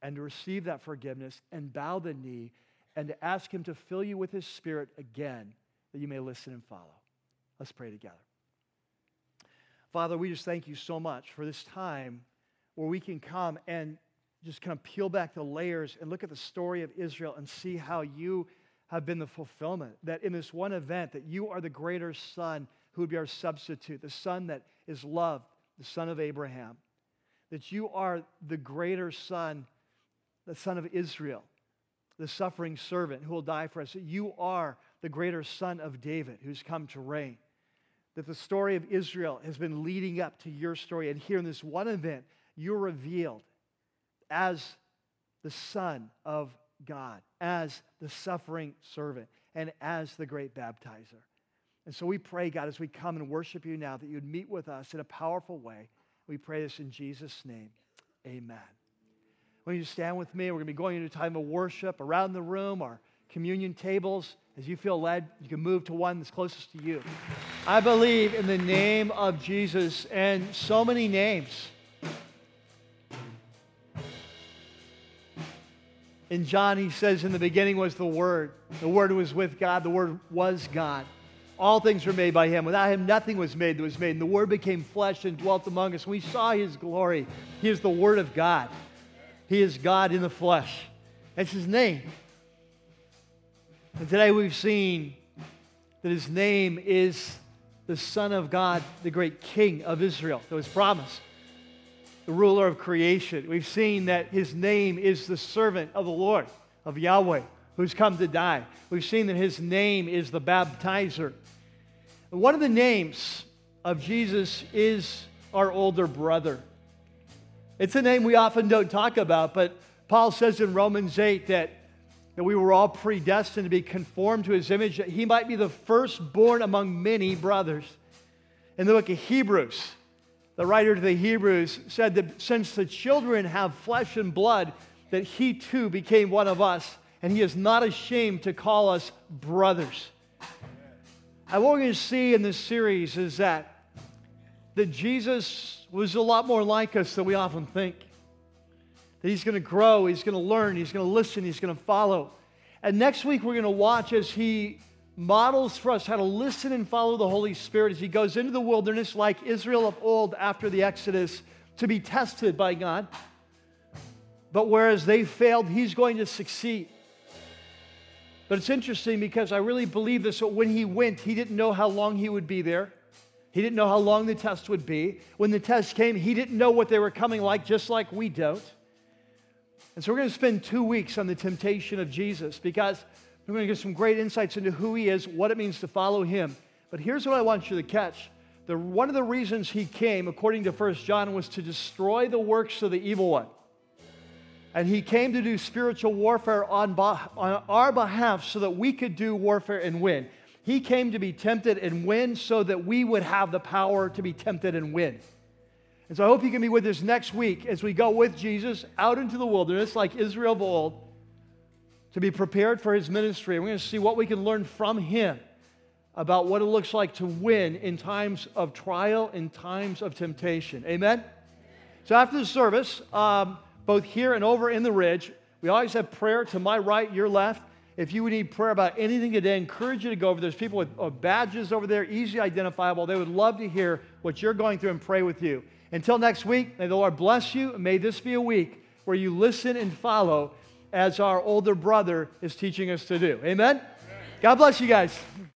and to receive that forgiveness and bow the knee and to ask Him to fill you with His Spirit again that you may listen and follow. Let's pray together. Father, we just thank you so much for this time where we can come and just kind of peel back the layers and look at the story of Israel and see how you have been the fulfillment. That in this one event, that you are the greater son who would be our substitute, the son that is loved, the son of Abraham. That you are the greater son, the son of Israel, the suffering servant who will die for us. That you are the greater son of David who's come to reign. That the story of Israel has been leading up to your story. And here in this one event, you're revealed as the Son of God, as the suffering servant, and as the great baptizer. And so we pray, God, as we come and worship you now, that you'd meet with us in a powerful way. We pray this in Jesus' name. Amen. When you stand with me, we're going to be going into a time of worship around the room, our communion tables. As you feel led, you can move to one that's closest to you. I believe in the name of Jesus and so many names. In John, he says, In the beginning was the Word. The Word was with God. The Word was God. All things were made by him. Without him, nothing was made that was made. And the Word became flesh and dwelt among us. We saw his glory. He is the Word of God. He is God in the flesh. That's his name. And today we've seen that his name is the Son of God, the great King of Israel that was promised the ruler of creation. We've seen that his name is the servant of the Lord, of Yahweh, who's come to die. We've seen that his name is the baptizer. One of the names of Jesus is our older brother. It's a name we often don't talk about, but Paul says in Romans 8 that, that we were all predestined to be conformed to his image, that he might be the firstborn among many brothers. In the book of Hebrews, the writer to the Hebrews said that since the children have flesh and blood, that he too became one of us, and he is not ashamed to call us brothers. And what we're going to see in this series is that, that Jesus was a lot more like us than we often think. That he's going to grow, he's going to learn, he's going to listen, he's going to follow. And next week, we're going to watch as he models for us how to listen and follow the Holy Spirit as he goes into the wilderness, like Israel of old after the Exodus, to be tested by God. But whereas they failed, he's going to succeed. But it's interesting because I really believe this. When he went, he didn't know how long he would be there. He didn't know how long the test would be. When the test came, he didn't know what they were coming like, just like we don't. And so we're going to spend two weeks on the temptation of Jesus because we're going to get some great insights into who he is, what it means to follow him. But here's what I want you to catch. The, one of the reasons he came, according to 1 John, was to destroy the works of the evil one. And he came to do spiritual warfare on, on our behalf so that we could do warfare and win. He came to be tempted and win so that we would have the power to be tempted and win. And so I hope you can be with us next week as we go with Jesus out into the wilderness like Israel of old to be prepared for his ministry. We're going to see what we can learn from him about what it looks like to win in times of trial, in times of temptation. Amen? So after the service, um, both here and over in the ridge, we always have prayer to my right, your left. If you would need prayer about anything today, I encourage you to go over. There's people with badges over there, easy identifiable. They would love to hear what you're going through and pray with you. Until next week, may the Lord bless you, may this be a week where you listen and follow as our older brother is teaching us to do. Amen? God bless you guys.